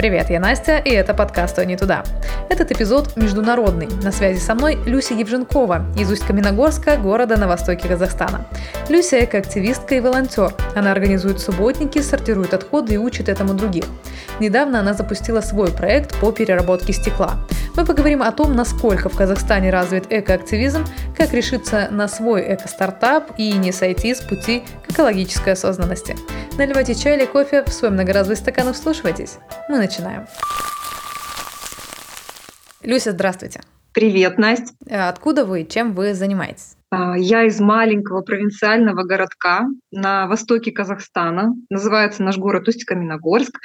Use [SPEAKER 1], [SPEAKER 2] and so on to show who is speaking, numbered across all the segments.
[SPEAKER 1] Привет, я Настя, и это подкаст «То туда». Этот эпизод международный. На связи со мной Люся Евженкова из Усть-Каменогорска, города на востоке Казахстана. Люся – экоактивистка и волонтер. Она организует субботники, сортирует отходы и учит этому других. Недавно она запустила свой проект по переработке стекла. Мы поговорим о том, насколько в Казахстане развит экоактивизм, как решиться на свой эко-стартап и не сойти с пути к экологической осознанности. Наливайте чай или кофе в свой многоразовый стакан и вслушивайтесь. Мы начинаем. Люся, здравствуйте.
[SPEAKER 2] Привет, Настя.
[SPEAKER 1] Откуда вы? Чем вы занимаетесь?
[SPEAKER 2] А, я из маленького провинциального городка на востоке Казахстана. Называется наш город Усть-Каменогорск.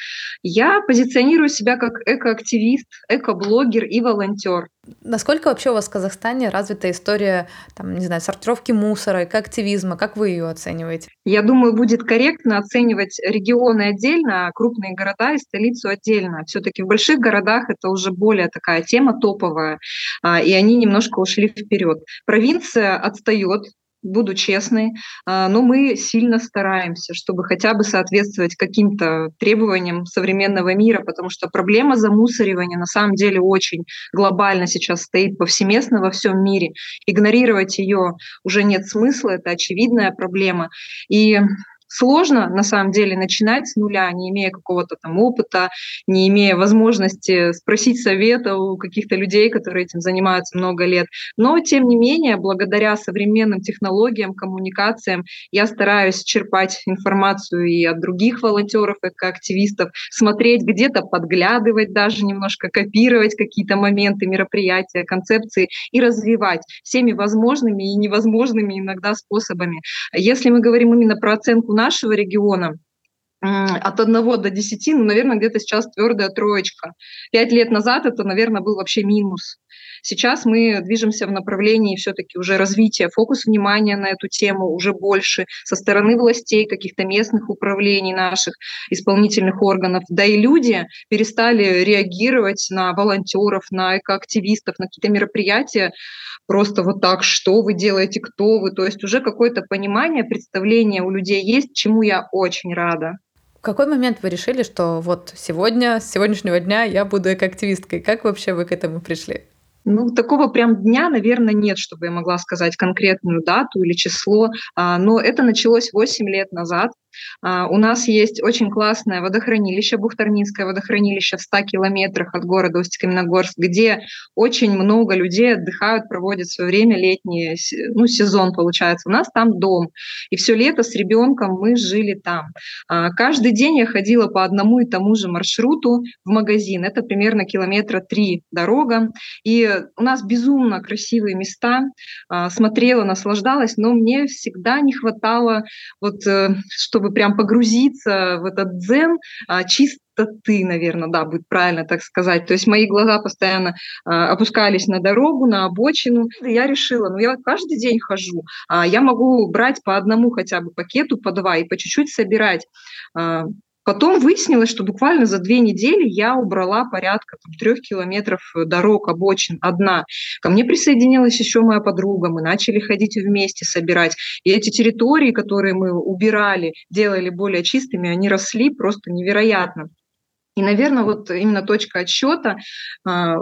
[SPEAKER 2] Я позиционирую себя как экоактивист, экоблогер и волонтер.
[SPEAKER 1] Насколько вообще у вас в Казахстане развита история, там, не знаю, сортировки мусора, экоактивизма? Как вы ее оцениваете?
[SPEAKER 2] Я думаю, будет корректно оценивать регионы отдельно, а крупные города и столицу отдельно. Все-таки в больших городах это уже более такая тема топовая, а, и они немножко ушли вперед. Провинция отстает буду честной, а, но мы сильно стараемся, чтобы хотя бы соответствовать каким-то требованиям современного мира, потому что проблема замусоривания на самом деле очень глобально сейчас стоит повсеместно во всем мире. Игнорировать ее уже нет смысла, это очевидная проблема. И сложно на самом деле начинать с нуля, не имея какого-то там опыта, не имея возможности спросить совета у каких-то людей, которые этим занимаются много лет. Но, тем не менее, благодаря современным технологиям, коммуникациям, я стараюсь черпать информацию и от других волонтеров, и активистов, смотреть где-то, подглядывать даже немножко, копировать какие-то моменты, мероприятия, концепции и развивать всеми возможными и невозможными иногда способами. Если мы говорим именно про оценку нашего региона, от 1 до 10, ну, наверное, где-то сейчас твердая троечка. Пять лет назад это, наверное, был вообще минус. Сейчас мы движемся в направлении все-таки уже развития, фокус внимания на эту тему уже больше со стороны властей, каких-то местных управлений наших, исполнительных органов. Да и люди перестали реагировать на волонтеров, на экоактивистов, на какие-то мероприятия просто вот так, что вы делаете, кто вы. То есть уже какое-то понимание, представление у людей есть, чему я очень рада.
[SPEAKER 1] В какой момент вы решили, что вот сегодня, с сегодняшнего дня я буду экоактивисткой? Как вообще вы к этому пришли?
[SPEAKER 2] Ну, такого прям дня, наверное, нет, чтобы я могла сказать конкретную дату или число, а, но это началось 8 лет назад. А, у нас есть очень классное водохранилище, Бухтарминское водохранилище в 100 километрах от города Усть-Каменогорск, где очень много людей отдыхают, проводят свое время, летний ну, сезон получается. У нас там дом, и все лето с ребенком мы жили там. А, каждый день я ходила по одному и тому же маршруту в магазин. Это примерно километра три дорога. И у нас безумно красивые места. А, смотрела, наслаждалась, но мне всегда не хватало, вот, э, чтобы чтобы прям погрузиться в этот дзен, а, чистоты, наверное, да, будет правильно так сказать. То есть мои глаза постоянно а, опускались на дорогу, на обочину. И я решила, ну я каждый день хожу, а я могу брать по одному хотя бы пакету, по два и по чуть-чуть собирать. Потом выяснилось, что буквально за две недели я убрала порядка там, трех километров дорог, обочин одна. Ко мне присоединилась еще моя подруга, мы начали ходить вместе, собирать. И эти территории, которые мы убирали, делали более чистыми, они росли просто невероятно. И, наверное, вот именно точка отсчета, а,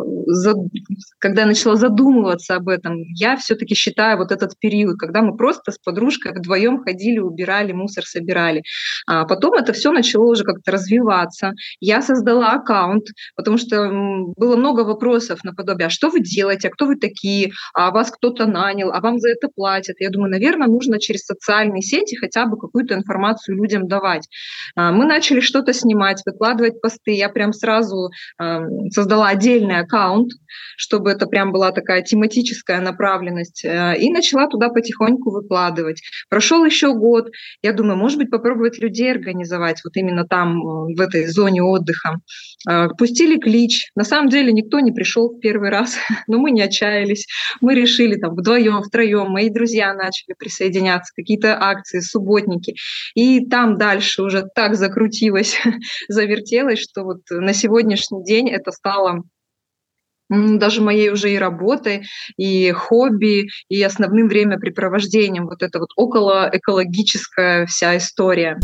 [SPEAKER 2] когда я начала задумываться об этом, я все-таки считаю вот этот период, когда мы просто с подружкой вдвоем ходили, убирали, мусор собирали. А потом это все начало уже как-то развиваться. Я создала аккаунт, потому что было много вопросов наподобие, а что вы делаете, а кто вы такие, а вас кто-то нанял, а вам за это платят. Я думаю, наверное, нужно через социальные сети хотя бы какую-то информацию людям давать. А мы начали что-то снимать, выкладывать посты, посты, я прям сразу э, создала отдельный аккаунт, чтобы это прям была такая тематическая направленность, э, и начала туда потихоньку выкладывать. Прошел еще год, я думаю, может быть, попробовать людей организовать вот именно там, в этой зоне отдыха. Э, пустили клич, на самом деле никто не пришел в первый раз, но мы не отчаялись, мы решили там вдвоем, втроем, мои друзья начали присоединяться, какие-то акции, субботники, и там дальше уже так закрутилось, завертелось, что вот на сегодняшний день это стало даже моей уже и работой, и хобби, и основным времяпрепровождением. Вот это вот около экологическая вся история.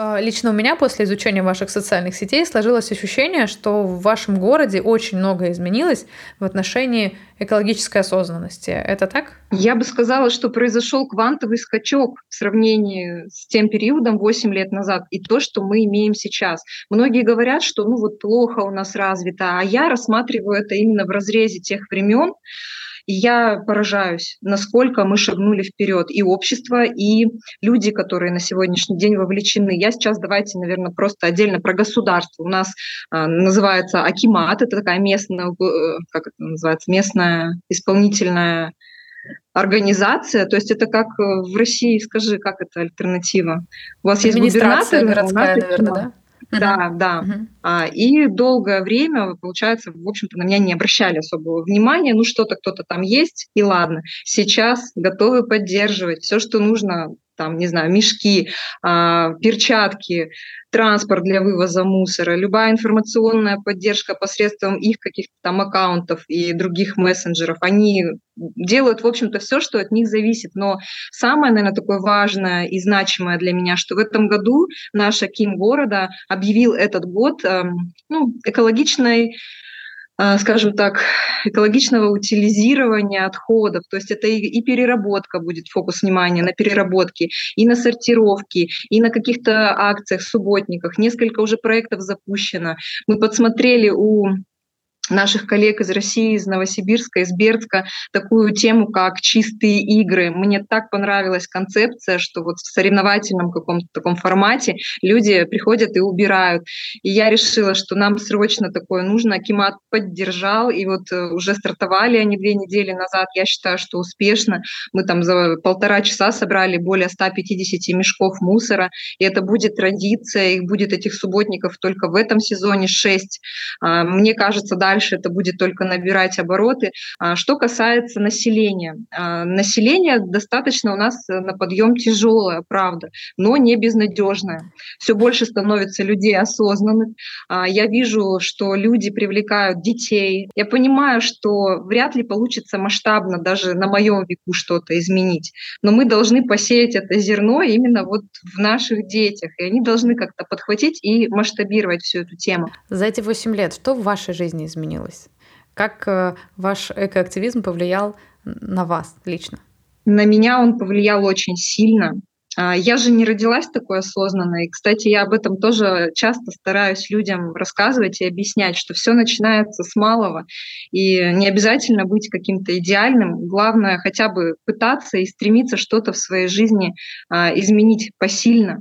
[SPEAKER 1] А, лично у меня после изучения ваших социальных сетей сложилось ощущение, что в вашем городе очень многое изменилось в отношении экологической осознанности. Это так?
[SPEAKER 2] Я бы сказала, что произошел квантовый скачок в сравнении с тем периодом 8 лет назад и то, что мы имеем сейчас. Многие говорят, что ну вот плохо у нас развито, а я рассматриваю это именно в разрезе тех времен, и я поражаюсь, насколько мы шагнули вперед. И общество, и люди, которые на сегодняшний день вовлечены. Я сейчас давайте, наверное, просто отдельно про государство. У нас а, называется Акимат, это такая местная, э, как это называется, местная исполнительная организация, то есть это как э, в России, скажи, как это альтернатива? У вас есть губернатор,
[SPEAKER 1] городская, наверное, да?
[SPEAKER 2] Да, да. А, и долгое время, получается, в общем-то, на меня не обращали особого внимания. Ну, что-то кто-то там есть, и ладно. Сейчас готовы поддерживать все, что нужно там, не знаю, мешки, а, перчатки, транспорт для вывоза мусора, любая информационная поддержка посредством их каких-то там аккаунтов и других мессенджеров, они делают, в общем-то, все, что от них зависит. Но самое, наверное, такое важное и значимое для меня, что в этом году наш Аким города объявил этот год эм, ну, экологичной скажем так, экологичного утилизирования отходов. То есть это и, и переработка будет, фокус внимания на переработке, и на сортировке, и на каких-то акциях, субботниках. Несколько уже проектов запущено. Мы подсмотрели у наших коллег из России, из Новосибирска, из Бердска такую тему, как чистые игры. Мне так понравилась концепция, что вот в соревновательном каком-то таком формате люди приходят и убирают. И я решила, что нам срочно такое нужно. Акимат поддержал, и вот э, уже стартовали они две недели назад. Я считаю, что успешно. Мы там за полтора часа собрали более 150 мешков мусора, и это будет традиция, их будет этих субботников только в этом сезоне 6. А, мне кажется, дальше дальше это будет только набирать обороты. А что касается населения. А, население достаточно у нас на подъем тяжелое, правда, но не безнадежное. Все больше становится людей осознанных. А, я вижу, что люди привлекают детей. Я понимаю, что вряд ли получится масштабно даже на моем веку что-то изменить. Но мы должны посеять это зерно именно вот в наших детях. И они должны как-то подхватить и масштабировать всю эту тему.
[SPEAKER 1] За эти 8 лет что в вашей жизни изменилось? Изменилось? Как э, ваш экоактивизм повлиял на вас лично?
[SPEAKER 2] На меня он повлиял очень сильно. А, я же не родилась такой осознанной. Кстати, я об этом тоже часто стараюсь людям рассказывать и объяснять, что все начинается с малого. И не обязательно быть каким-то идеальным. Главное хотя бы пытаться и стремиться что-то в своей жизни а, изменить посильно.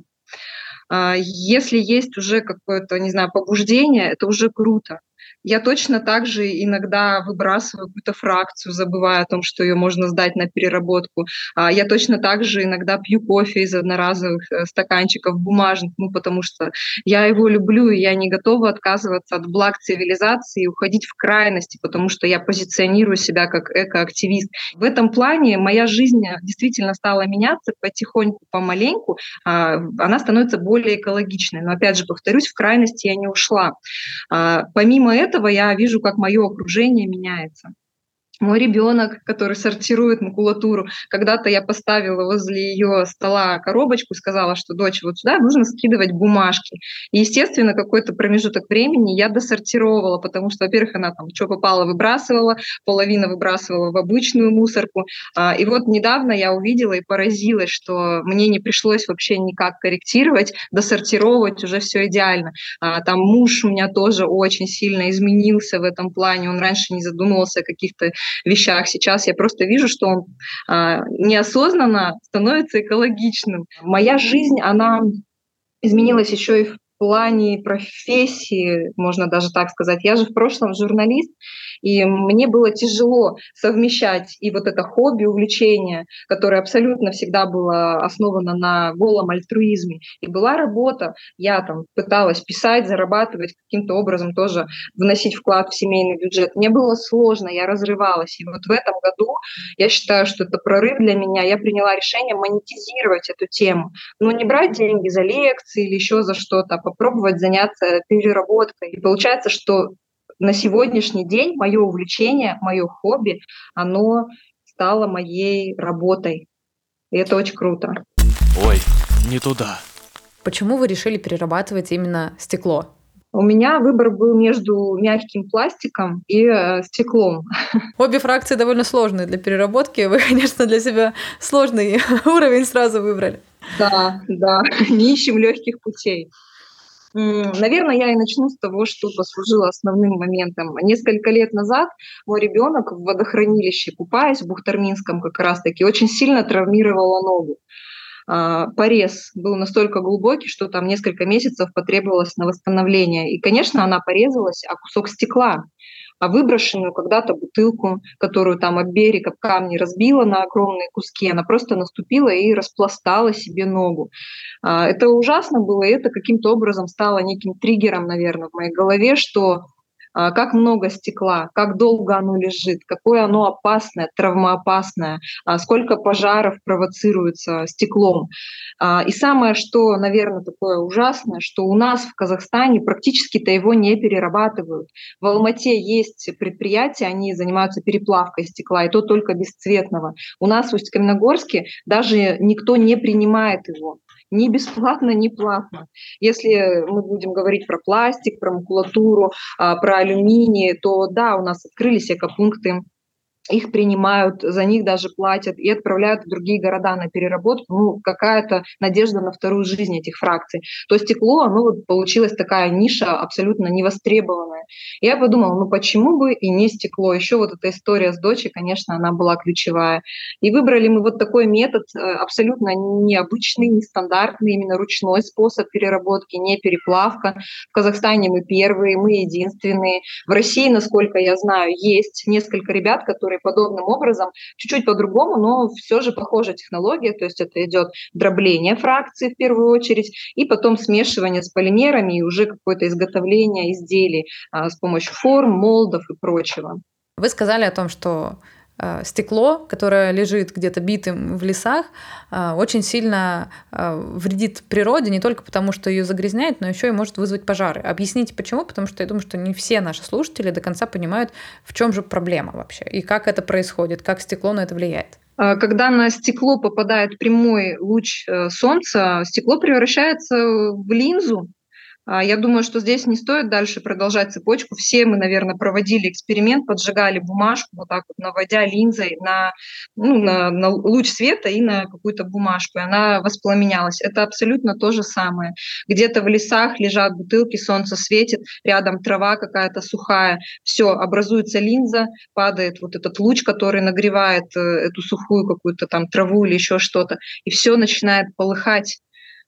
[SPEAKER 2] А, если есть уже какое-то, не знаю, побуждение, это уже круто. Я точно так же иногда выбрасываю какую-то фракцию, забывая о том, что ее можно сдать на переработку. А я точно так же иногда пью кофе из одноразовых э, стаканчиков бумажных, ну, потому что я его люблю, и я не готова отказываться от благ цивилизации и уходить в крайности, потому что я позиционирую себя как экоактивист. В этом плане моя жизнь действительно стала меняться потихоньку, помаленьку. А, она становится более экологичной. Но опять же, повторюсь, в крайности я не ушла. А, помимо этого, этого я вижу, как мое окружение меняется мой ребенок, который сортирует макулатуру. Когда-то я поставила возле ее стола коробочку и сказала, что дочь, вот сюда нужно скидывать бумажки. И, естественно, какой-то промежуток времени я досортировала, потому что, во-первых, она там что попало выбрасывала, половина выбрасывала в обычную мусорку. А, и вот недавно я увидела и поразилась, что мне не пришлось вообще никак корректировать, досортировать уже все идеально. А, там муж у меня тоже очень сильно изменился в этом плане. Он раньше не задумывался о каких-то вещах. Сейчас я просто вижу, что он а, неосознанно становится экологичным. Моя жизнь, она изменилась еще и в плане профессии, можно даже так сказать. Я же в прошлом журналист, и мне было тяжело совмещать и вот это хобби, увлечение, которое абсолютно всегда было основано на голом альтруизме. И была работа, я там пыталась писать, зарабатывать, каким-то образом тоже вносить вклад в семейный бюджет. Мне было сложно, я разрывалась. И вот в этом году я считаю, что это прорыв для меня. Я приняла решение монетизировать эту тему. Но не брать деньги за лекции или еще за что-то, а попробовать заняться переработкой. И получается, что на сегодняшний день мое увлечение, мое хобби, оно стало моей работой. И это очень круто.
[SPEAKER 3] Ой, не туда.
[SPEAKER 1] Почему вы решили перерабатывать именно стекло?
[SPEAKER 2] У меня выбор был между мягким пластиком и э, стеклом.
[SPEAKER 1] Обе фракции довольно сложные для переработки. Вы, конечно, для себя сложный уровень сразу выбрали.
[SPEAKER 2] Да, да, не ищем легких путей. Наверное, я и начну с того, что послужило основным моментом. Несколько лет назад мой ребенок в водохранилище, купаясь в Бухтарминском как раз-таки, очень сильно травмировала ногу. А, порез был настолько глубокий, что там несколько месяцев потребовалось на восстановление. И, конечно, она порезалась, а кусок стекла а выброшенную когда-то бутылку, которую там об берег, об камни разбила на огромные куски, она просто наступила и распластала себе ногу. А, это ужасно было, и это каким-то образом стало неким триггером, наверное, в моей голове, что как много стекла, как долго оно лежит, какое оно опасное, травмоопасное, а, сколько пожаров провоцируется стеклом. А, и самое, что, наверное, такое ужасное, что у нас в Казахстане практически-то его не перерабатывают. В Алмате есть предприятия, они занимаются переплавкой стекла, и то только бесцветного. У нас в Усть-Каменогорске даже никто не принимает его ни бесплатно, ни платно. Если мы будем говорить про пластик, про макулатуру, а, про алюминий, то да, у нас открылись экопункты их принимают, за них даже платят и отправляют в другие города на переработку. Ну, какая-то надежда на вторую жизнь этих фракций. То стекло, ну, вот получилась такая ниша абсолютно невостребованная. Я подумала, ну, почему бы и не стекло? Еще вот эта история с дочей, конечно, она была ключевая. И выбрали мы вот такой метод, э, абсолютно необычный, нестандартный, именно ручной способ переработки, не переплавка. В Казахстане мы первые, мы единственные. В России, насколько я знаю, есть несколько ребят, которые которые подобным образом, чуть-чуть по-другому, но все же похожая технология, то есть это идет дробление фракции в первую очередь, и потом смешивание с полимерами и уже какое-то изготовление изделий а, с помощью форм, молдов и прочего.
[SPEAKER 1] Вы сказали о том, что стекло, которое лежит где-то битым в лесах, э, очень сильно э, вредит природе не только потому, что ее загрязняет, но еще и может вызвать пожары. Объясните почему? Потому что я думаю, что не все наши слушатели до конца понимают, в чем же проблема вообще и как это происходит, как стекло на это влияет.
[SPEAKER 2] Когда на стекло попадает прямой луч солнца, стекло превращается в линзу, а, я думаю, что здесь не стоит дальше продолжать цепочку. Все мы, наверное, проводили эксперимент, поджигали бумажку, вот так вот наводя линзой на, ну, на, на луч света и на какую-то бумажку, и она воспламенялась. Это абсолютно то же самое. Где-то в лесах лежат бутылки, солнце светит, рядом трава какая-то сухая, все, образуется линза, падает вот этот луч, который нагревает э, эту сухую какую-то там траву или еще что-то, и все начинает полыхать.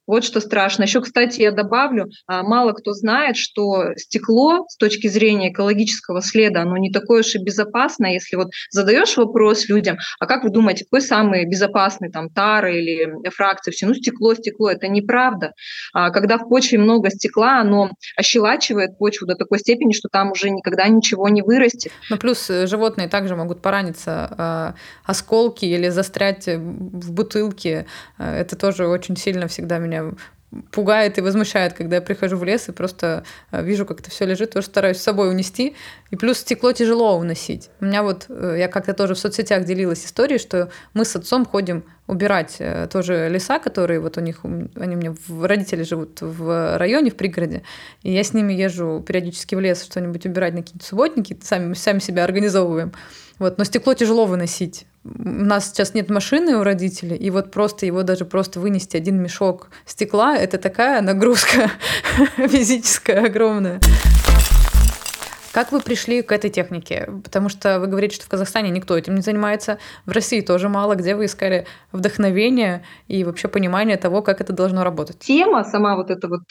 [SPEAKER 2] Вот что страшно. Еще, кстати, я добавлю, а, мало кто знает, что стекло с точки зрения экологического следа, оно не такое уж и безопасное. Если вот задаешь вопрос людям, а как вы думаете, какой самый безопасный там тары или фракции? Все, ну стекло, стекло, это неправда. А, когда в почве много стекла, оно ощелачивает почву до такой степени, что там уже никогда ничего не вырастет.
[SPEAKER 1] Ну плюс э, животные также могут пораниться э, осколки или застрять в бутылке. Это тоже очень сильно всегда меня пугает и возмущает, когда я прихожу в лес и просто э, вижу, как это все лежит, тоже стараюсь с собой унести. И плюс стекло тяжело уносить. У меня вот, э, я как-то тоже в соцсетях делилась историей, что мы с отцом ходим убирать э, тоже леса, которые вот у них, они у меня, родители живут в районе, в пригороде, и я с ними езжу периодически в лес что-нибудь убирать на какие-то субботники, сами, сами себя организовываем. Вот, но стекло тяжело выносить. У нас сейчас нет машины у родителей, и вот просто его даже просто вынести один мешок стекла, это такая нагрузка физическая огромная. Как вы пришли к этой технике? Потому что вы говорите, что в Казахстане никто этим не занимается, в России тоже мало. Где вы искали вдохновение и вообще понимание того, как это должно работать?
[SPEAKER 2] Тема, сама вот эта вот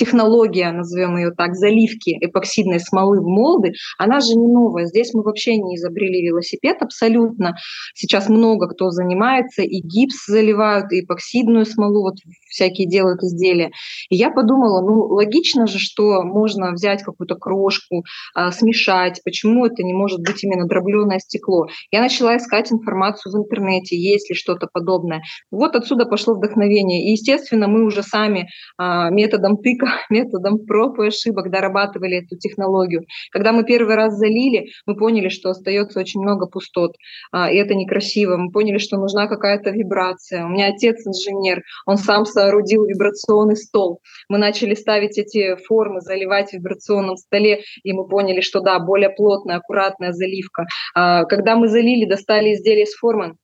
[SPEAKER 2] технология, назовем ее так, заливки эпоксидной смолы в молды, она же не новая. Здесь мы вообще не изобрели велосипед абсолютно. Сейчас много кто занимается, и гипс заливают, и эпоксидную смолу, вот всякие делают изделия. И я подумала, ну, логично же, что можно взять какую-то крошку, а, смешать, почему это не может быть именно дробленое стекло. Я начала искать информацию в интернете, есть ли что-то подобное. Вот отсюда пошло вдохновение. И, естественно, мы уже сами а, методом тыка методом проб и ошибок дорабатывали эту технологию. Когда мы первый раз залили, мы поняли, что остается очень много пустот, а, и это некрасиво. Мы поняли, что нужна какая-то вибрация. У меня отец инженер, он сам соорудил вибрационный стол. Мы начали ставить эти формы, заливать в вибрационном столе, и мы поняли, что да, более плотная, аккуратная заливка. А, когда мы залили, достали изделие с формы,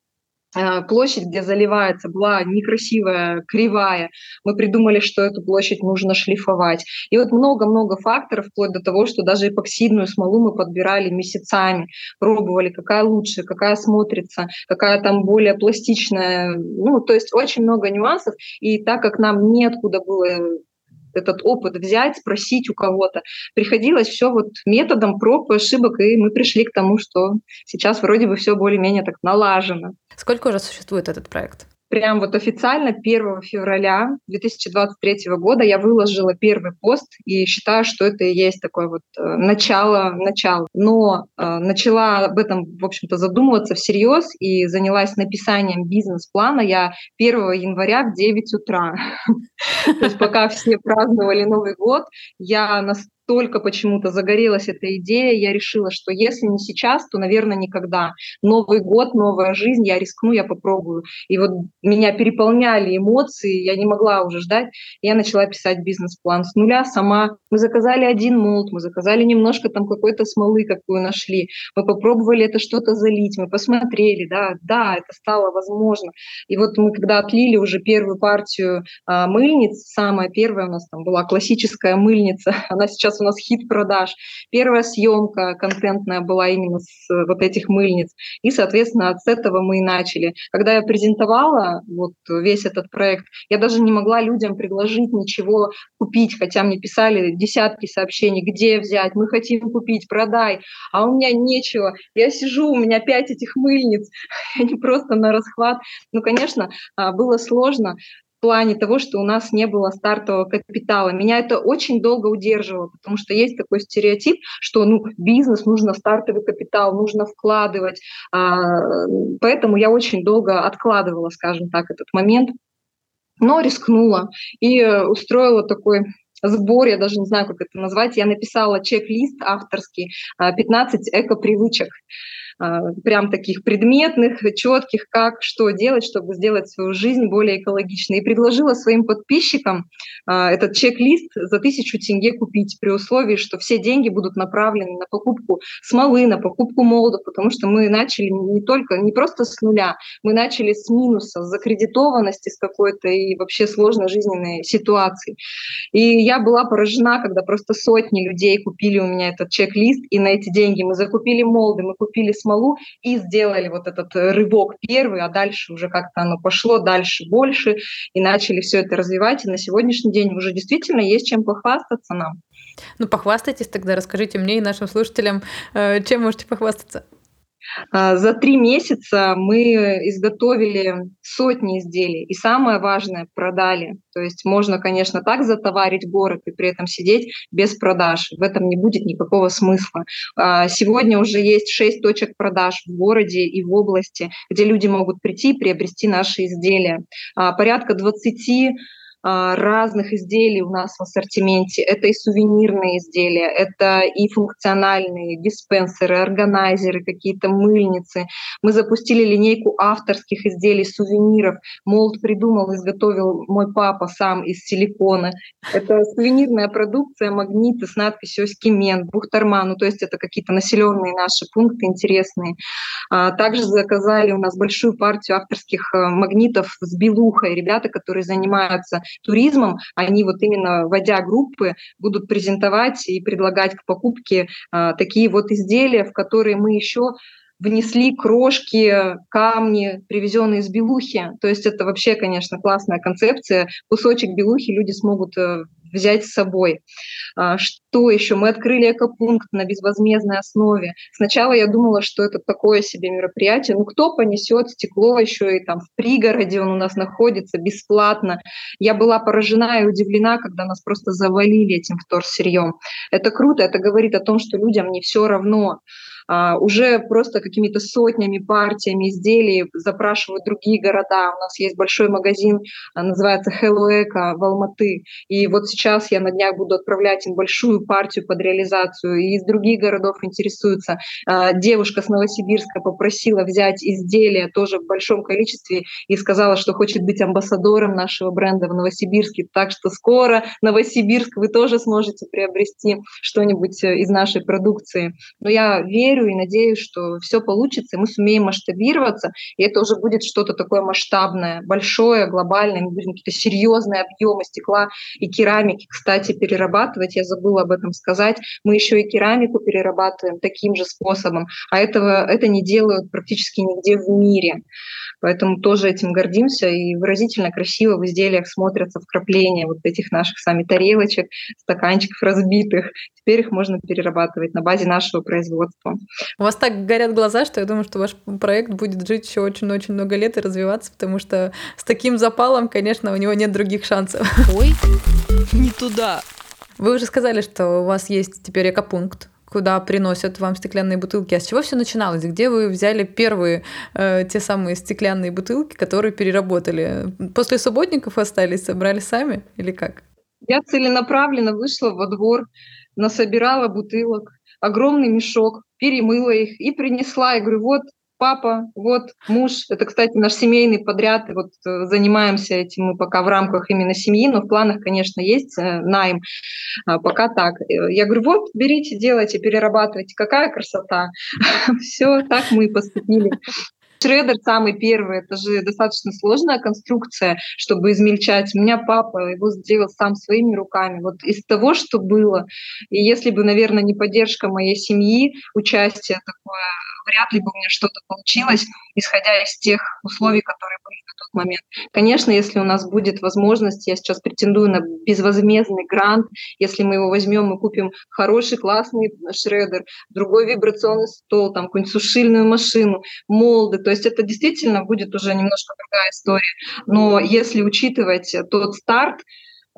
[SPEAKER 2] площадь, где заливается, была некрасивая, кривая. Мы придумали, что эту площадь нужно шлифовать. И вот много-много факторов, вплоть до того, что даже эпоксидную смолу мы подбирали месяцами, пробовали, какая лучше, какая смотрится, какая там более пластичная. Ну, то есть очень много нюансов. И так как нам неоткуда было этот опыт взять, спросить у кого-то. Приходилось все вот методом проб и ошибок, и мы пришли к тому, что сейчас вроде бы все более-менее так налажено.
[SPEAKER 1] Сколько уже существует этот проект?
[SPEAKER 2] Прям вот официально 1 февраля 2023 года я выложила первый пост и считаю, что это и есть такое вот э, начало, начало. Но э, начала об этом, в общем-то, задумываться всерьез и занялась написанием бизнес-плана я 1 января в 9 утра. То есть пока все праздновали Новый год, я только почему-то загорелась эта идея, я решила, что если не сейчас, то, наверное, никогда. Новый год, новая жизнь, я рискну, я попробую. И вот меня переполняли эмоции, я не могла уже ждать. Я начала писать бизнес-план с нуля сама. Мы заказали один молд, мы заказали немножко там какой-то смолы, какую нашли. Мы попробовали это что-то залить, мы посмотрели, да, да, это стало возможно. И вот мы когда отлили уже первую партию а, мыльниц, самая первая у нас там была классическая мыльница, она сейчас сейчас у нас хит продаж. Первая съемка контентная была именно с э, вот этих мыльниц. И, соответственно, с этого мы и начали. Когда я презентовала вот весь этот проект, я даже не могла людям предложить ничего купить, хотя мне писали десятки сообщений, где взять, мы хотим купить, продай, а у меня нечего. Я сижу, у меня пять этих мыльниц, они просто на расхват. Ну, конечно, а, было сложно, плане того, что у нас не было стартового капитала. Меня это очень долго удерживало, потому что есть такой стереотип, что ну, бизнес нужно стартовый капитал, нужно вкладывать. А, поэтому я очень долго откладывала, скажем так, этот момент, но рискнула и устроила такой сбор, я даже не знаю, как это назвать, я написала чек-лист авторский, 15 а, эко-привычек. А, прям таких предметных, четких, как что делать, чтобы сделать свою жизнь более экологичной. И предложила своим подписчикам а, этот чек-лист за тысячу тенге купить при условии, что все деньги будут направлены на покупку смолы, на покупку молода, потому что мы начали не только, не просто с нуля, мы начали с минуса, с закредитованности, с какой-то и вообще сложной жизненной ситуации. И я была поражена, когда просто сотни людей купили у меня этот чек-лист, и на эти деньги мы закупили молды, мы купили смолу и сделали вот этот э, рывок первый, а дальше уже как-то оно пошло дальше больше, и начали все это развивать. И на сегодняшний день уже действительно есть чем похвастаться нам.
[SPEAKER 1] Ну, похвастайтесь тогда, расскажите мне и нашим слушателям, э, чем можете похвастаться.
[SPEAKER 2] А, за три месяца мы изготовили сотни изделий, и самое важное – продали. То есть можно, конечно, так затоварить город и при этом сидеть без продаж. В этом не будет никакого смысла. А, сегодня уже есть шесть точек продаж в городе и в области, где люди могут прийти и приобрести наши изделия. А, порядка 20 а, разных изделий у нас в ассортименте. Это и сувенирные изделия, это и функциональные диспенсеры, органайзеры, какие-то мыльницы. Мы запустили линейку авторских изделий, сувениров. Молд придумал, изготовил мой папа сам из силикона. Это сувенирная продукция, магниты с надписью «Скимен», «Бухтарма», ну то есть это какие-то населенные наши пункты интересные. А, также заказали у нас большую партию авторских э, магнитов с белухой. Ребята, которые занимаются туризмом, они вот именно вводя группы будут презентовать и предлагать к покупке а, такие вот изделия, в которые мы еще внесли крошки, камни, привезенные из белухи. То есть это вообще, конечно, классная концепция. Кусочек белухи люди смогут э, взять с собой. А, что еще? Мы открыли экопункт на безвозмездной основе. Сначала я думала, что это такое себе мероприятие. Ну, кто понесет стекло еще и там в пригороде он у нас находится бесплатно. Я была поражена и удивлена, когда нас просто завалили этим вторсырьем. Это круто, это говорит о том, что людям не все равно уже просто какими-то сотнями партиями изделий запрашивают другие города. У нас есть большой магазин, а, называется Hello Eco в Алматы. И вот сейчас я на днях буду отправлять им большую партию под реализацию, и из других городов интересуются. А, девушка с Новосибирска попросила взять изделия тоже в большом количестве и сказала, что хочет быть амбассадором нашего бренда в Новосибирске. Так что скоро Новосибирск вы тоже сможете приобрести что-нибудь э, из нашей продукции. Но я верю и надеюсь, что все получится, и мы сумеем масштабироваться, и это уже будет что-то такое масштабное, большое, глобальное, мы будем какие-то серьезные объемы стекла и керамики, кстати, перерабатывать. Я забыла об этом сказать. Мы еще и керамику перерабатываем таким же способом, а этого, это не делают практически нигде в мире. Поэтому тоже этим гордимся и выразительно красиво в изделиях смотрятся вкрапления вот этих наших сами тарелочек, стаканчиков разбитых. Теперь их можно перерабатывать на базе нашего производства.
[SPEAKER 1] У вас так горят глаза, что я думаю, что ваш проект будет жить еще очень-очень много лет и развиваться, потому что с таким запалом, конечно, у него нет других шансов.
[SPEAKER 4] Ой, не туда.
[SPEAKER 1] Вы уже сказали, что у вас есть теперь экопункт куда приносят вам стеклянные бутылки. А с чего все начиналось? Где вы взяли первые э, те самые стеклянные бутылки, которые переработали? После субботников остались, собрали сами или как?
[SPEAKER 2] Я целенаправленно вышла во двор, насобирала бутылок, огромный мешок, перемыла их и принесла. Я говорю, вот папа, вот муж. Это, кстати, наш семейный подряд. И вот э, занимаемся этим мы пока в рамках именно семьи, но в планах, конечно, есть э, найм. А, пока так. Э, я говорю, вот, берите, делайте, перерабатывайте. Какая красота. Все, так мы и поступили. Шредер самый первый, это же достаточно сложная конструкция, чтобы измельчать. У меня папа его сделал сам своими руками. Вот из того, что было. И если бы, наверное, не поддержка моей семьи, участие такое вряд ли бы у меня что-то получилось, исходя из тех условий, которые были на тот момент. Конечно, если у нас будет возможность, я сейчас претендую на безвозмездный грант, если мы его возьмем, мы купим хороший, классный шредер, другой вибрационный стол, там какую-нибудь сушильную машину, молды, то есть это действительно будет уже немножко другая история. Но если учитывать тот старт,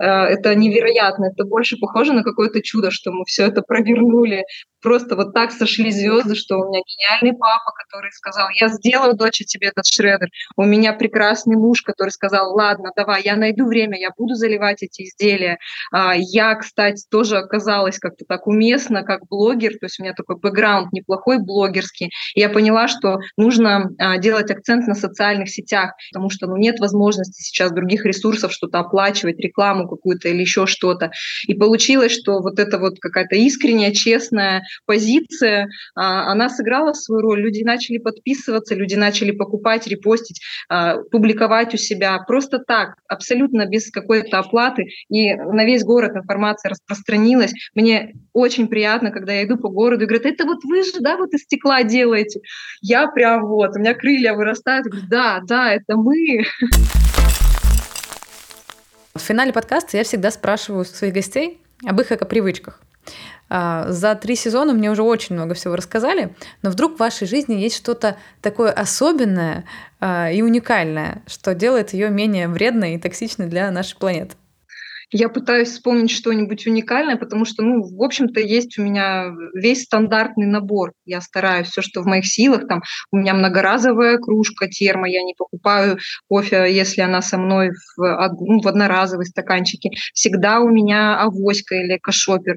[SPEAKER 2] э, это невероятно, это больше похоже на какое-то чудо, что мы все это провернули просто вот так сошли звезды, что у меня гениальный папа, который сказал, я сделаю, дочь, тебе этот шредер. У меня прекрасный муж, который сказал, ладно, давай, я найду время, я буду заливать эти изделия. А, я, кстати, тоже оказалась как-то так уместно, как блогер, то есть у меня такой бэкграунд неплохой блогерский. Я поняла, что нужно а, делать акцент на социальных сетях, потому что ну, нет возможности сейчас других ресурсов что-то оплачивать, рекламу какую-то или еще что-то. И получилось, что вот это вот какая-то искренняя, честная позиция, а, она сыграла свою роль. Люди начали подписываться, люди начали покупать, репостить, а, публиковать у себя просто так, абсолютно без какой-то оплаты. И на весь город информация распространилась. Мне очень приятно, когда я иду по городу и говорят, это вот вы же, да, вот из стекла делаете. Я прям вот, у меня крылья вырастают. говорю, да, да, это мы.
[SPEAKER 1] В финале подкаста я всегда спрашиваю своих гостей об их эко-привычках. А, за три сезона мне уже очень много всего рассказали, но вдруг в вашей жизни есть что-то такое особенное а, и уникальное, что делает ее менее вредной и токсичной для нашей планеты.
[SPEAKER 2] Я пытаюсь вспомнить что-нибудь уникальное, потому что, ну, в общем-то, есть у меня весь стандартный набор. Я стараюсь все, что в моих силах. Там у меня многоразовая кружка термо, я не покупаю кофе, если она со мной в, ну, в одноразовой стаканчике. Всегда у меня авоська или кашопер.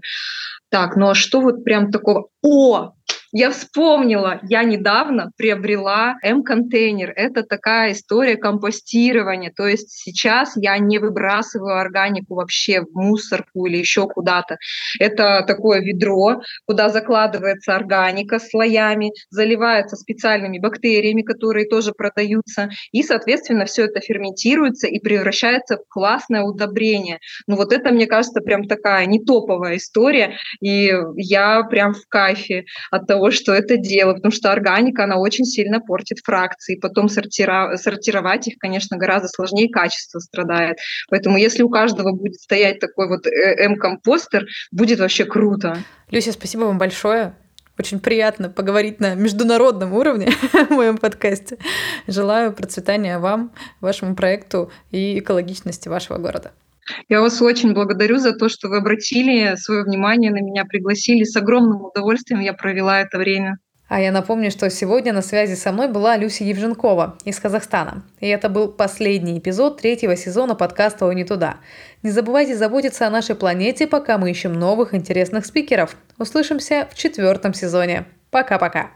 [SPEAKER 2] Так, ну а что вот прям такого? О, я вспомнила, я недавно приобрела М-контейнер. Это такая история компостирования. То есть сейчас я не выбрасываю органику вообще в мусорку или еще куда-то. Это такое ведро, куда закладывается органика слоями, заливается специальными бактериями, которые тоже продаются. И, соответственно, все это ферментируется и превращается в классное удобрение. Ну вот это, мне кажется, прям такая не топовая история. И я прям в кайфе от того, того, что это дело, потому что органика, она очень сильно портит фракции. Потом сортира- сортировать их, конечно, гораздо сложнее, качество страдает. Поэтому если у каждого будет стоять такой вот э, М-компостер, будет вообще круто.
[SPEAKER 1] Люся, спасибо вам большое. Очень приятно поговорить на международном уровне в моем подкасте. Желаю процветания вам, вашему проекту и экологичности вашего города.
[SPEAKER 2] Я вас очень благодарю за то, что вы обратили свое внимание на меня, пригласили. С огромным удовольствием я провела это время.
[SPEAKER 1] А я напомню, что сегодня на связи со мной была Люся Евженкова из Казахстана. И это был последний эпизод третьего сезона подкаста «О не туда». Не забывайте заботиться о нашей планете, пока мы ищем новых интересных спикеров. Услышимся в четвертом сезоне. Пока-пока.